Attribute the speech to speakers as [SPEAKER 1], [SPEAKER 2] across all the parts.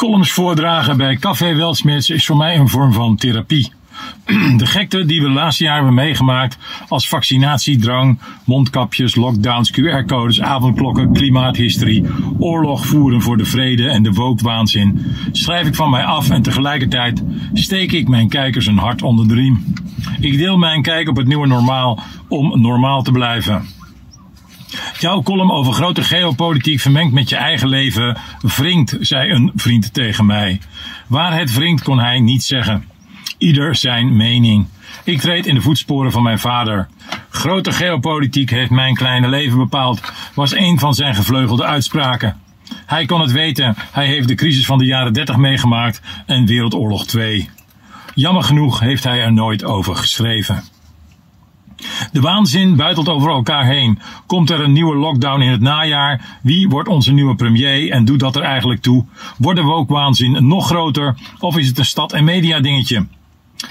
[SPEAKER 1] Columns voordragen bij Café Weltsmits is voor mij een vorm van therapie. De gekte die we laatste jaren hebben meegemaakt als vaccinatiedrang, mondkapjes, lockdowns, QR-codes, avondklokken, klimaathysterie, oorlog voeren voor de vrede en de wookwaanzin, schrijf ik van mij af en tegelijkertijd steek ik mijn kijkers een hart onder de riem. Ik deel mijn kijk op het nieuwe normaal om normaal te blijven. Jouw column over grote geopolitiek vermengd met je eigen leven wringt, zei een vriend tegen mij. Waar het wringt kon hij niet zeggen. Ieder zijn mening. Ik treed in de voetsporen van mijn vader. Grote geopolitiek heeft mijn kleine leven bepaald, was een van zijn gevleugelde uitspraken. Hij kon het weten, hij heeft de crisis van de jaren 30 meegemaakt en Wereldoorlog 2. Jammer genoeg heeft hij er nooit over geschreven. De waanzin buitelt over elkaar heen. Komt er een nieuwe lockdown in het najaar? Wie wordt onze nieuwe premier en doet dat er eigenlijk toe? Wordt de wookwaanzin nog groter of is het een stad- en media dingetje?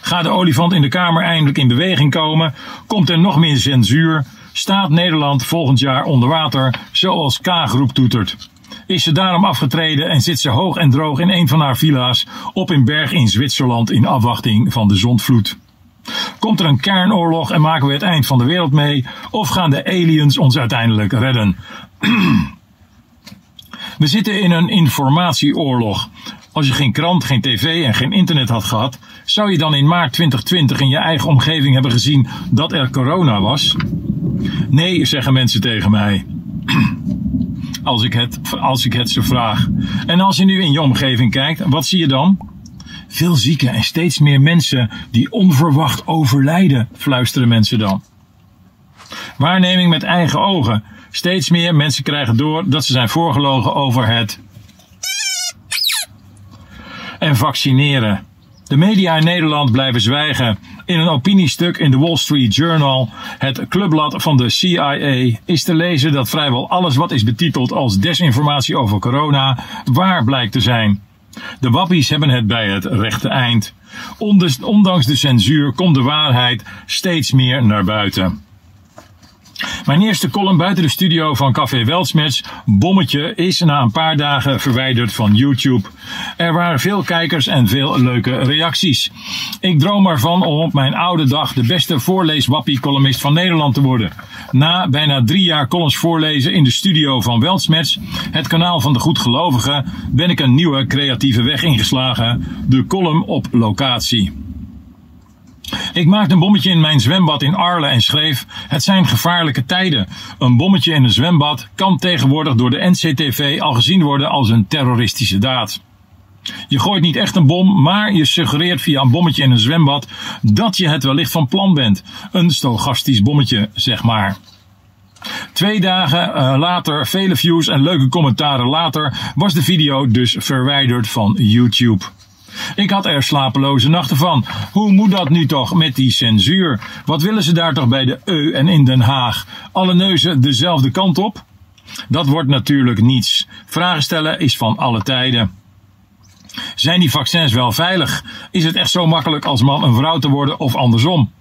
[SPEAKER 1] Gaat de olifant in de Kamer eindelijk in beweging komen? Komt er nog meer censuur? Staat Nederland volgend jaar onder water, zoals K-groep toetert? Is ze daarom afgetreden en zit ze hoog en droog in een van haar villa's op een berg in Zwitserland in afwachting van de zondvloed? Komt er een kernoorlog en maken we het eind van de wereld mee? Of gaan de aliens ons uiteindelijk redden? We zitten in een informatieoorlog. Als je geen krant, geen tv en geen internet had gehad, zou je dan in maart 2020 in je eigen omgeving hebben gezien dat er corona was? Nee, zeggen mensen tegen mij. Als ik het, als ik het zo vraag. En als je nu in je omgeving kijkt, wat zie je dan? Veel zieken en steeds meer mensen die onverwacht overlijden, fluisteren mensen dan. Waarneming met eigen ogen. Steeds meer mensen krijgen door dat ze zijn voorgelogen over het en vaccineren. De media in Nederland blijven zwijgen. In een opiniestuk in de Wall Street Journal, het clubblad van de CIA, is te lezen dat vrijwel alles wat is betiteld als desinformatie over corona waar blijkt te zijn. De wappies hebben het bij het rechte eind. Ondanks de censuur komt de waarheid steeds meer naar buiten. Mijn eerste column buiten de studio van Café Weltsmets, Bommetje, is na een paar dagen verwijderd van YouTube. Er waren veel kijkers en veel leuke reacties. Ik droom ervan om op mijn oude dag de beste voorleeswappie-columnist van Nederland te worden. Na bijna drie jaar columns voorlezen in de studio van Weltsmets, het kanaal van de goedgelovigen, ben ik een nieuwe creatieve weg ingeslagen. De column op locatie. Ik maakte een bommetje in mijn zwembad in Arle en schreef: Het zijn gevaarlijke tijden. Een bommetje in een zwembad kan tegenwoordig door de NCTV al gezien worden als een terroristische daad. Je gooit niet echt een bom, maar je suggereert via een bommetje in een zwembad dat je het wellicht van plan bent. Een stochastisch bommetje, zeg maar. Twee dagen uh, later, vele views en leuke commentaren later, was de video dus verwijderd van YouTube. Ik had er slapeloze nachten van. Hoe moet dat nu toch met die censuur? Wat willen ze daar toch bij de EU en in Den Haag? Alle neuzen dezelfde kant op? Dat wordt natuurlijk niets. Vragen stellen is van alle tijden. Zijn die vaccins wel veilig? Is het echt zo makkelijk als man een vrouw te worden of andersom?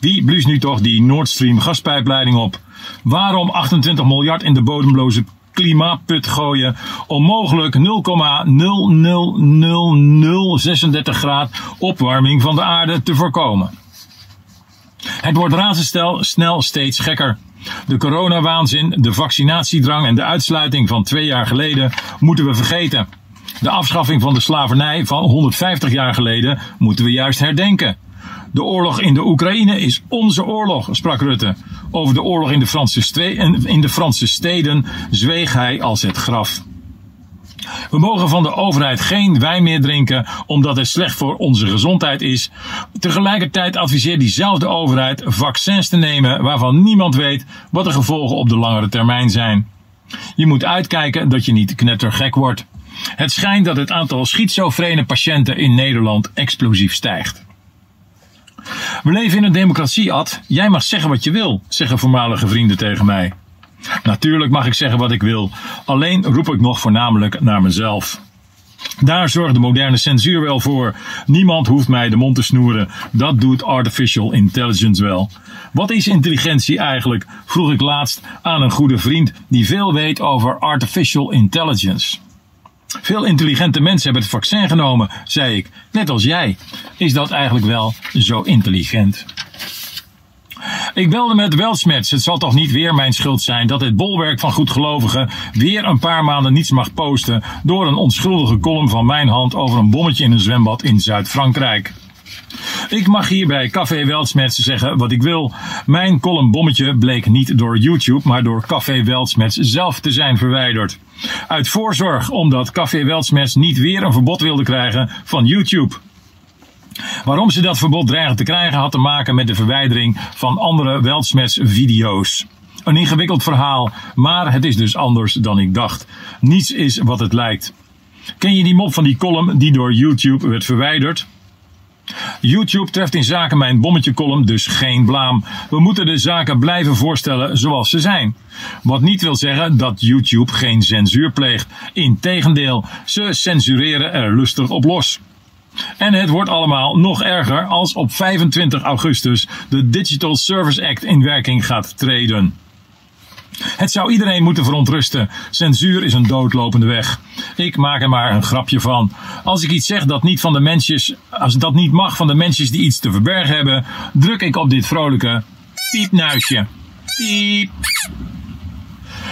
[SPEAKER 1] Wie blust nu toch die Nord Stream gaspijpleiding op? Waarom 28 miljard in de bodemloze klimaatput gooien om mogelijk 0,00036 graad opwarming van de aarde te voorkomen. Het wordt razendstel snel steeds gekker. De coronawaanzin, de vaccinatiedrang en de uitsluiting van twee jaar geleden moeten we vergeten. De afschaffing van de slavernij van 150 jaar geleden moeten we juist herdenken. De oorlog in de Oekraïne is onze oorlog, sprak Rutte. Over de oorlog in de Franse, in de Franse steden zweeg hij als het graf. We mogen van de overheid geen wijn meer drinken omdat het slecht voor onze gezondheid is. Tegelijkertijd adviseert diezelfde overheid vaccins te nemen waarvan niemand weet wat de gevolgen op de langere termijn zijn. Je moet uitkijken dat je niet knettergek wordt. Het schijnt dat het aantal schizofrene patiënten in Nederland explosief stijgt. We leven in een democratie, Ad. Jij mag zeggen wat je wil, zeggen voormalige vrienden tegen mij. Natuurlijk mag ik zeggen wat ik wil, alleen roep ik nog voornamelijk naar mezelf. Daar zorgt de moderne censuur wel voor. Niemand hoeft mij de mond te snoeren. Dat doet artificial intelligence wel. Wat is intelligentie eigenlijk? vroeg ik laatst aan een goede vriend die veel weet over artificial intelligence. Veel intelligente mensen hebben het vaccin genomen, zei ik, net als jij. Is dat eigenlijk wel zo intelligent? Ik belde met Weltsmets. Het zal toch niet weer mijn schuld zijn dat het bolwerk van goedgelovigen weer een paar maanden niets mag posten door een onschuldige column van mijn hand over een bommetje in een zwembad in Zuid-Frankrijk. Ik mag hier bij Café Weltsmets zeggen wat ik wil. Mijn column bommetje bleek niet door YouTube, maar door Café Weltsmets zelf te zijn verwijderd. Uit voorzorg omdat Café Weltsmets niet weer een verbod wilde krijgen van YouTube. Waarom ze dat verbod dreigen te krijgen had te maken met de verwijdering van andere Weltsmets video's. Een ingewikkeld verhaal, maar het is dus anders dan ik dacht. Niets is wat het lijkt. Ken je die mop van die column die door YouTube werd verwijderd? YouTube treft in zaken mijn bommetje column dus geen blaam. We moeten de zaken blijven voorstellen zoals ze zijn. Wat niet wil zeggen dat YouTube geen censuur pleegt. Integendeel, ze censureren er lustig op los. En het wordt allemaal nog erger als op 25 augustus de Digital Service Act in werking gaat treden. Het zou iedereen moeten verontrusten. Censuur is een doodlopende weg. Ik maak er maar een grapje van. Als ik iets zeg dat niet, van de mensjes, als dat niet mag van de mensen die iets te verbergen hebben, druk ik op dit vrolijke piepnuisje. Piep.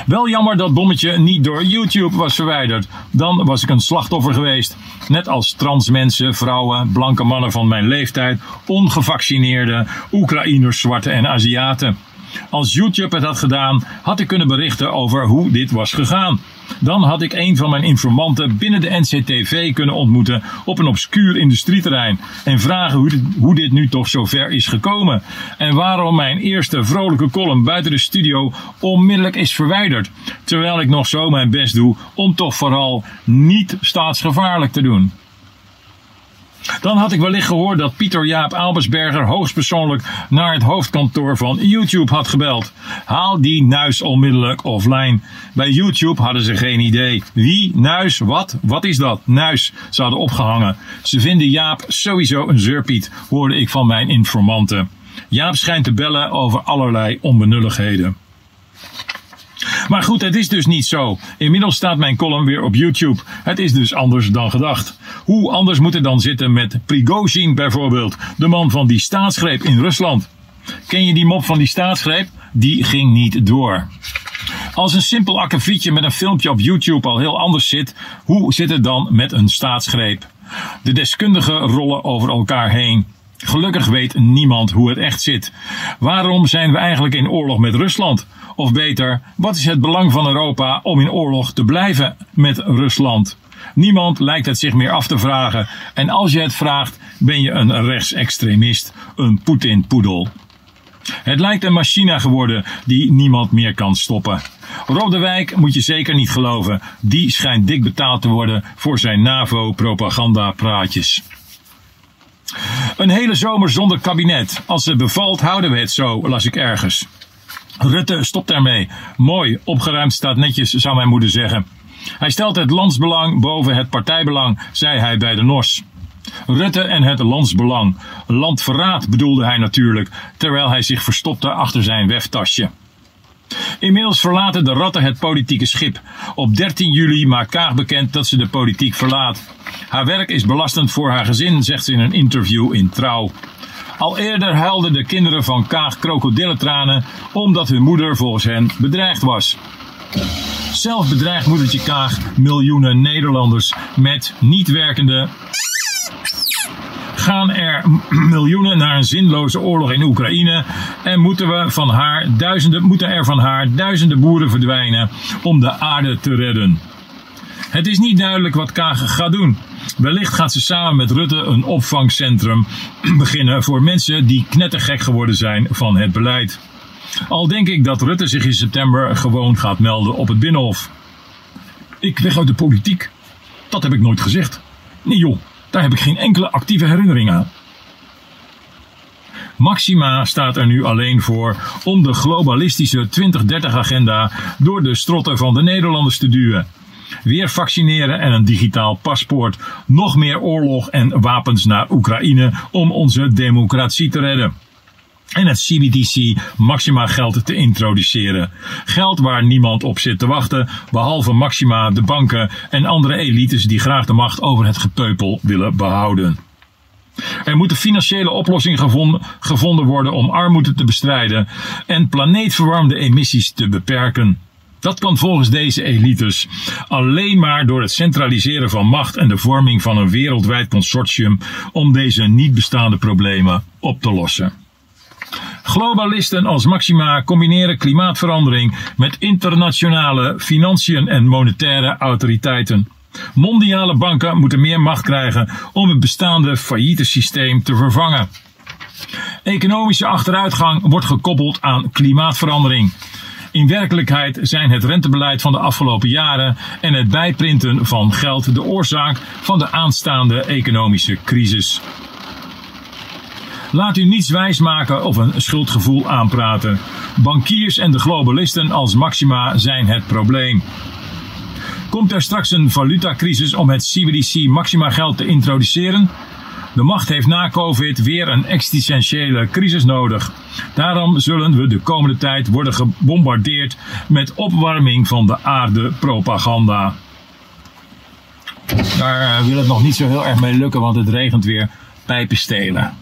[SPEAKER 1] Wel jammer dat bommetje niet door YouTube was verwijderd. Dan was ik een slachtoffer geweest. Net als trans mensen, vrouwen, blanke mannen van mijn leeftijd, ongevaccineerde, Oekraïners, zwarte en Aziaten. Als YouTube het had gedaan, had ik kunnen berichten over hoe dit was gegaan. Dan had ik een van mijn informanten binnen de NCTV kunnen ontmoeten op een obscuur industrieterrein en vragen hoe dit, nu toch zo ver is gekomen. En waarom mijn eerste vrolijke column buiten de studio onmiddellijk is verwijderd. Terwijl ik nog zo mijn best doe om toch vooral niet staatsgevaarlijk te doen. Dan had ik wellicht gehoord dat Pieter Jaap Albersberger hoogstpersoonlijk naar het hoofdkantoor van YouTube had gebeld. Haal die Nuis onmiddellijk offline. Bij YouTube hadden ze geen idee. Wie? Nuis? Wat? Wat is dat? Nuis. Ze hadden opgehangen. Ze vinden Jaap sowieso een zeurpiet, hoorde ik van mijn informanten. Jaap schijnt te bellen over allerlei onbenulligheden. Maar goed, het is dus niet zo. Inmiddels staat mijn column weer op YouTube. Het is dus anders dan gedacht. Hoe anders moet het dan zitten met Prigozhin bijvoorbeeld, de man van die staatsgreep in Rusland? Ken je die mop van die staatsgreep? Die ging niet door. Als een simpel akkefietje met een filmpje op YouTube al heel anders zit, hoe zit het dan met een staatsgreep? De deskundigen rollen over elkaar heen. Gelukkig weet niemand hoe het echt zit. Waarom zijn we eigenlijk in oorlog met Rusland? Of beter, wat is het belang van Europa om in oorlog te blijven met Rusland? Niemand lijkt het zich meer af te vragen. En als je het vraagt, ben je een rechtsextremist, een Poetin-poedel. Het lijkt een machine geworden die niemand meer kan stoppen. Rob de Wijk moet je zeker niet geloven. Die schijnt dik betaald te worden voor zijn NAVO-propaganda-praatjes. Een hele zomer zonder kabinet. Als het bevalt, houden we het zo, las ik ergens. Rutte stopt daarmee. Mooi, opgeruimd staat netjes, zou mijn moeder zeggen. Hij stelt het landsbelang boven het partijbelang, zei hij bij de NOS. Rutte en het landsbelang. Landverraad bedoelde hij natuurlijk, terwijl hij zich verstopte achter zijn weftasje. Inmiddels verlaten de ratten het politieke schip. Op 13 juli maakt Kaag bekend dat ze de politiek verlaat. Haar werk is belastend voor haar gezin, zegt ze in een interview in Trouw. Al eerder huilden de kinderen van Kaag krokodillentranen omdat hun moeder volgens hen bedreigd was. Zelf bedreigt moedertje Kaag miljoenen Nederlanders met niet werkende gaan er miljoenen naar een zinloze oorlog in Oekraïne en moeten, we van haar duizenden, moeten er van haar duizenden boeren verdwijnen om de aarde te redden. Het is niet duidelijk wat Kaag gaat doen. Wellicht gaat ze samen met Rutte een opvangcentrum beginnen voor mensen die knettergek geworden zijn van het beleid. Al denk ik dat Rutte zich in september gewoon gaat melden op het Binnenhof. Ik weg uit de politiek. Dat heb ik nooit gezegd. Nee joh, daar heb ik geen enkele actieve herinnering aan. Maxima staat er nu alleen voor om de globalistische 2030-agenda door de strotten van de Nederlanders te duwen. weer vaccineren en een digitaal paspoort. Nog meer oorlog en wapens naar Oekraïne om onze democratie te redden en het CBDC Maxima geld te introduceren. Geld waar niemand op zit te wachten, behalve Maxima, de banken en andere elites die graag de macht over het gepeupel willen behouden. Er moeten financiële oplossingen gevonden worden om armoede te bestrijden en planeetverwarmde emissies te beperken. Dat kan volgens deze elites alleen maar door het centraliseren van macht en de vorming van een wereldwijd consortium om deze niet bestaande problemen op te lossen. Globalisten als Maxima combineren klimaatverandering met internationale financiën en monetaire autoriteiten. Mondiale banken moeten meer macht krijgen om het bestaande failliete systeem te vervangen. Economische achteruitgang wordt gekoppeld aan klimaatverandering. In werkelijkheid zijn het rentebeleid van de afgelopen jaren en het bijprinten van geld de oorzaak van de aanstaande economische crisis. Laat u niets wijsmaken of een schuldgevoel aanpraten. Bankiers en de globalisten als Maxima zijn het probleem. Komt er straks een valutacrisis om het CBDC Maxima geld te introduceren? De macht heeft na COVID weer een existentiële crisis nodig. Daarom zullen we de komende tijd worden gebombardeerd met opwarming van de aarde propaganda. Daar eh, wil het nog niet zo heel erg mee lukken, want het regent weer pijpen stelen.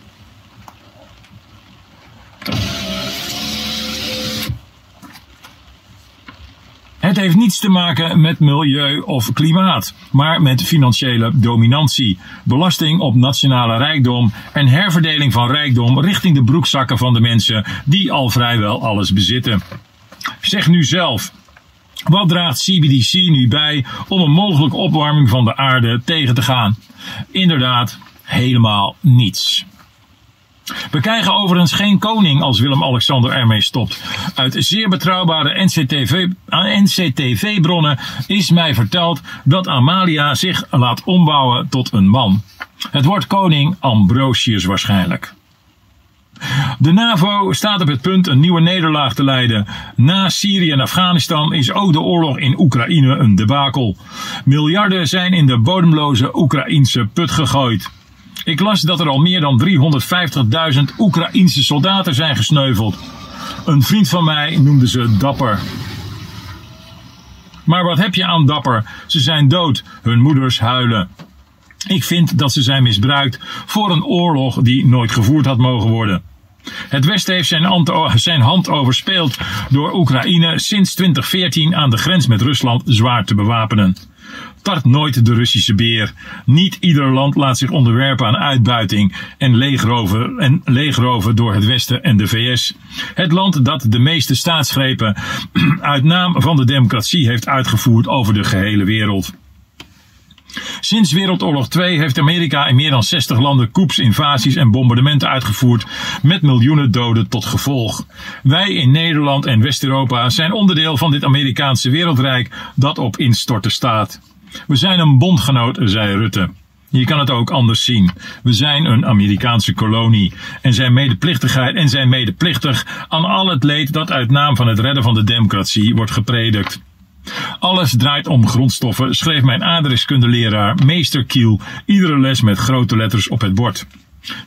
[SPEAKER 1] Het heeft niets te maken met milieu of klimaat, maar met financiële dominantie, belasting op nationale rijkdom en herverdeling van rijkdom richting de broekzakken van de mensen die al vrijwel alles bezitten. Zeg nu zelf, wat draagt CBDC nu bij om een mogelijke opwarming van de aarde tegen te gaan? Inderdaad, helemaal niets. We krijgen overigens geen koning als Willem-Alexander ermee stopt. Uit zeer betrouwbare NCTV-bronnen is mij verteld dat Amalia zich laat ombouwen tot een man. Het wordt koning Ambrosius waarschijnlijk. De NAVO staat op het punt een nieuwe nederlaag te leiden. Na Syrië en Afghanistan is ook de oorlog in Oekraïne een debakel. Miljarden zijn in de bodemloze Oekraïnse put gegooid. Ik las dat er al meer dan 350.000 Oekraïense soldaten zijn gesneuveld. Een vriend van mij noemde ze dapper. Maar wat heb je aan dapper? Ze zijn dood, hun moeders huilen. Ik vind dat ze zijn misbruikt voor een oorlog die nooit gevoerd had mogen worden. Het Westen heeft zijn, zijn hand overspeeld door Oekraïne sinds 2014 aan de grens met Rusland zwaar te bewapenen. Tart nooit de Russische beer. Niet ieder land laat zich onderwerpen aan uitbuiting en leegroven, en leegroven door het Westen en de VS. Het land dat de meeste staatsgrepen uit naam van de democratie heeft uitgevoerd over de gehele wereld. Sinds Wereldoorlog 2 heeft Amerika in meer dan 60 landen koeps, invasies en bombardementen uitgevoerd met miljoenen doden tot gevolg. Wij in Nederland en West-Europa zijn onderdeel van dit Amerikaanse wereldrijk dat op instorten staat. We zijn een bondgenoot, zei Rutte. Je kan het ook anders zien. We zijn een Amerikaanse kolonie en zijn medeplichtigheid en zijn medeplichtig aan al het leed dat uit naam van het redden van de democratie wordt gepredikt. Alles draait om grondstoffen, schreef mijn aardrijkskundeleraar Meester Kiel iedere les met grote letters op het bord.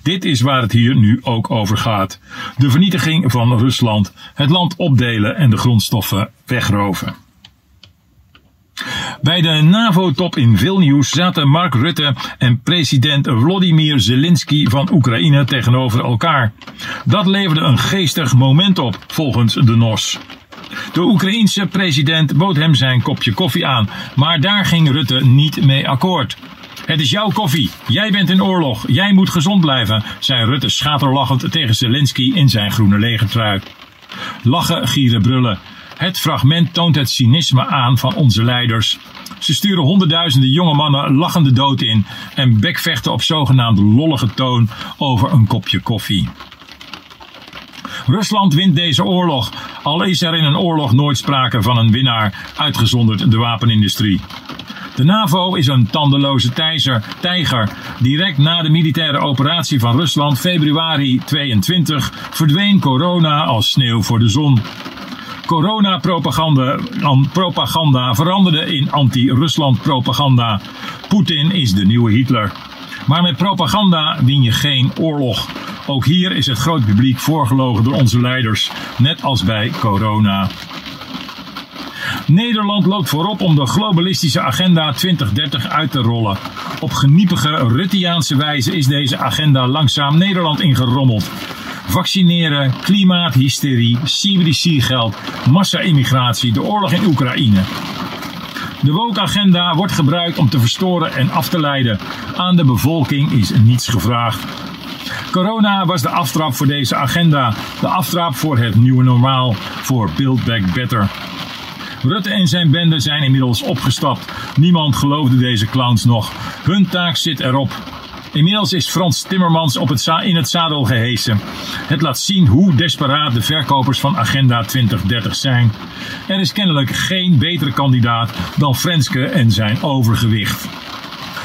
[SPEAKER 1] Dit is waar het hier nu ook over gaat. De vernietiging van Rusland, het land opdelen en de grondstoffen wegroven. Bij de NAVO-top in Vilnius zaten Mark Rutte en president Vladimir Zelensky van Oekraïne tegenover elkaar. Dat leverde een geestig moment op, volgens de NOS. De Oekraïense president bood hem zijn kopje koffie aan, maar daar ging Rutte niet mee akkoord. Het is jouw koffie. Jij bent in oorlog. Jij moet gezond blijven, zei Rutte schaterlachend tegen Zelensky in zijn groene legertrui. Lachen, gieren, brullen. Het fragment toont het cynisme aan van onze leiders. Ze sturen honderdduizenden jonge mannen lachende dood in en bekvechten op zogenaamde lollige toon over een kopje koffie. Rusland wint deze oorlog, al is er in een oorlog nooit sprake van een winnaar, uitgezonderd de wapenindustrie. De NAVO is een tandeloze tijzer, tijger. Direct na de militaire operatie van Rusland februari 22 verdween corona als sneeuw voor de zon. Corona-propaganda propaganda veranderde in anti-Rusland-propaganda. Poetin is de nieuwe Hitler. Maar met propaganda win je geen oorlog. Ook hier is het groot publiek voorgelogen door onze leiders, net als bij corona. Nederland loopt voorop om de globalistische agenda 2030 uit te rollen. Op geniepige Ruttiaanse wijze is deze agenda langzaam Nederland ingerommeld. Vaccineren, klimaathysterie, CBDC-geld, massa-immigratie, de oorlog in Oekraïne. De woke-agenda wordt gebruikt om te verstoren en af te leiden. Aan de bevolking is niets gevraagd. Corona was de aftrap voor deze agenda. De aftrap voor het nieuwe normaal, voor Build Back Better. Rutte en zijn bende zijn inmiddels opgestapt. Niemand geloofde deze clowns nog. Hun taak zit erop. Inmiddels is Frans Timmermans op het in het zadel gehesen. Het laat zien hoe desperaat de verkopers van Agenda 2030 zijn. Er is kennelijk geen betere kandidaat dan Frenske en zijn overgewicht.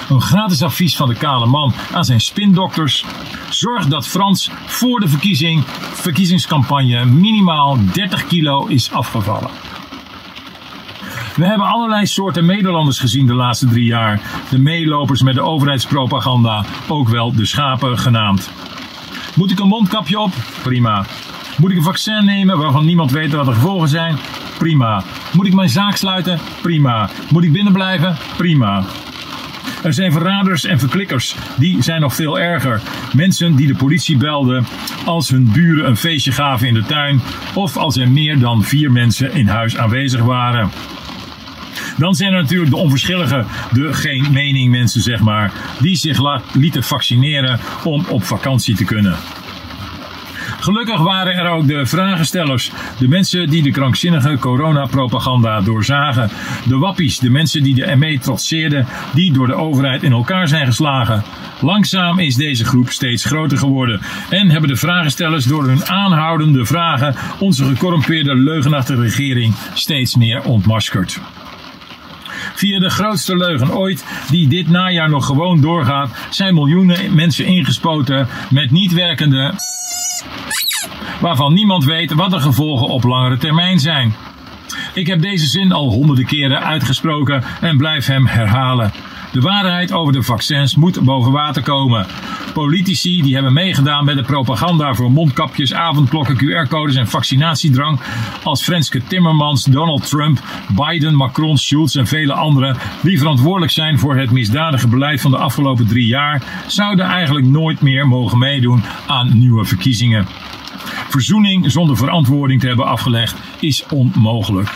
[SPEAKER 1] Een gratis advies van de kale man aan zijn spindokters. Zorg dat Frans voor de verkiezing, verkiezingscampagne minimaal 30 kilo is afgevallen. We hebben allerlei soorten Nederlanders gezien de laatste drie jaar. De meelopers met de overheidspropaganda, ook wel de schapen genaamd. Moet ik een mondkapje op? Prima. Moet ik een vaccin nemen waarvan niemand weet wat de gevolgen zijn? Prima. Moet ik mijn zaak sluiten? Prima. Moet ik binnen blijven? Prima. Er zijn verraders en verklikkers. Die zijn nog veel erger. Mensen die de politie belden als hun buren een feestje gaven in de tuin of als er meer dan vier mensen in huis aanwezig waren. Dan zijn er natuurlijk de onverschillige, de geen mening mensen zeg maar, die zich lieten vaccineren om op vakantie te kunnen. Gelukkig waren er ook de vragenstellers, de mensen die de krankzinnige coronapropaganda doorzagen, de wappies, de mensen die de ermee trotseerden, die door de overheid in elkaar zijn geslagen. Langzaam is deze groep steeds groter geworden en hebben de vragenstellers door hun aanhoudende vragen onze gecorrumpeerde leugenachtige regering steeds meer ontmaskerd. Via de grootste leugen ooit, die dit najaar nog gewoon doorgaat, zijn miljoenen mensen ingespoten met niet werkende waarvan niemand weet wat de gevolgen op langere termijn zijn. Ik heb deze zin al honderden keren uitgesproken en blijf hem herhalen. De waarheid over de vaccins moet boven water komen. Politici die hebben meegedaan met de propaganda voor mondkapjes, avondklokken, QR-codes en vaccinatiedrang, als Frenske Timmermans, Donald Trump, Biden, Macron, Schulz en vele anderen, die verantwoordelijk zijn voor het misdadige beleid van de afgelopen drie jaar, zouden eigenlijk nooit meer mogen meedoen aan nieuwe verkiezingen. Verzoening zonder verantwoording te hebben afgelegd is onmogelijk.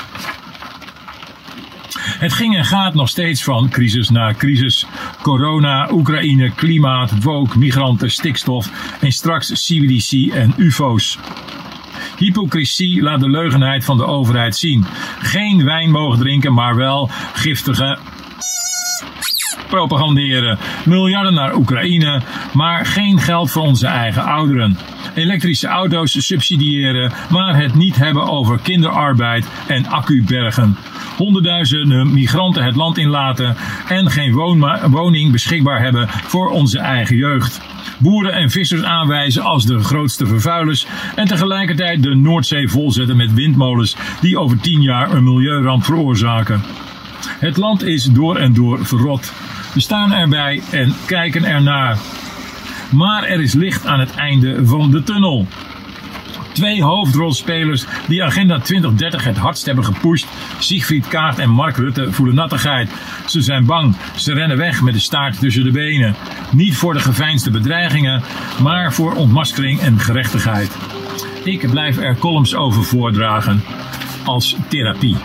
[SPEAKER 1] Het ging en gaat nog steeds van crisis naar crisis. Corona, Oekraïne, klimaat, woke, migranten, stikstof en straks CBDC en UFO's. Hypocrisie laat de leugenheid van de overheid zien. Geen wijn mogen drinken, maar wel giftige propaganderen. Miljarden naar Oekraïne, maar geen geld voor onze eigen ouderen. Elektrische auto's subsidiëren, maar het niet hebben over kinderarbeid en accubergen honderdduizenden migranten het land inlaten en geen woning beschikbaar hebben voor onze eigen jeugd. Boeren en vissers aanwijzen als de grootste vervuilers en tegelijkertijd de Noordzee volzetten met windmolens die over tien jaar een milieuramp veroorzaken. Het land is door en door verrot. We staan erbij en kijken ernaar. Maar er is licht aan het einde van de tunnel. Twee hoofdrolspelers die Agenda 2030 het hardst hebben gepusht. Siegfried Kaart en Mark Rutte voelen nattigheid. Ze zijn bang. Ze rennen weg met de staart tussen de benen. Niet voor de geveinsde bedreigingen, maar voor ontmaskering en gerechtigheid. Ik blijf er columns over voordragen als therapie.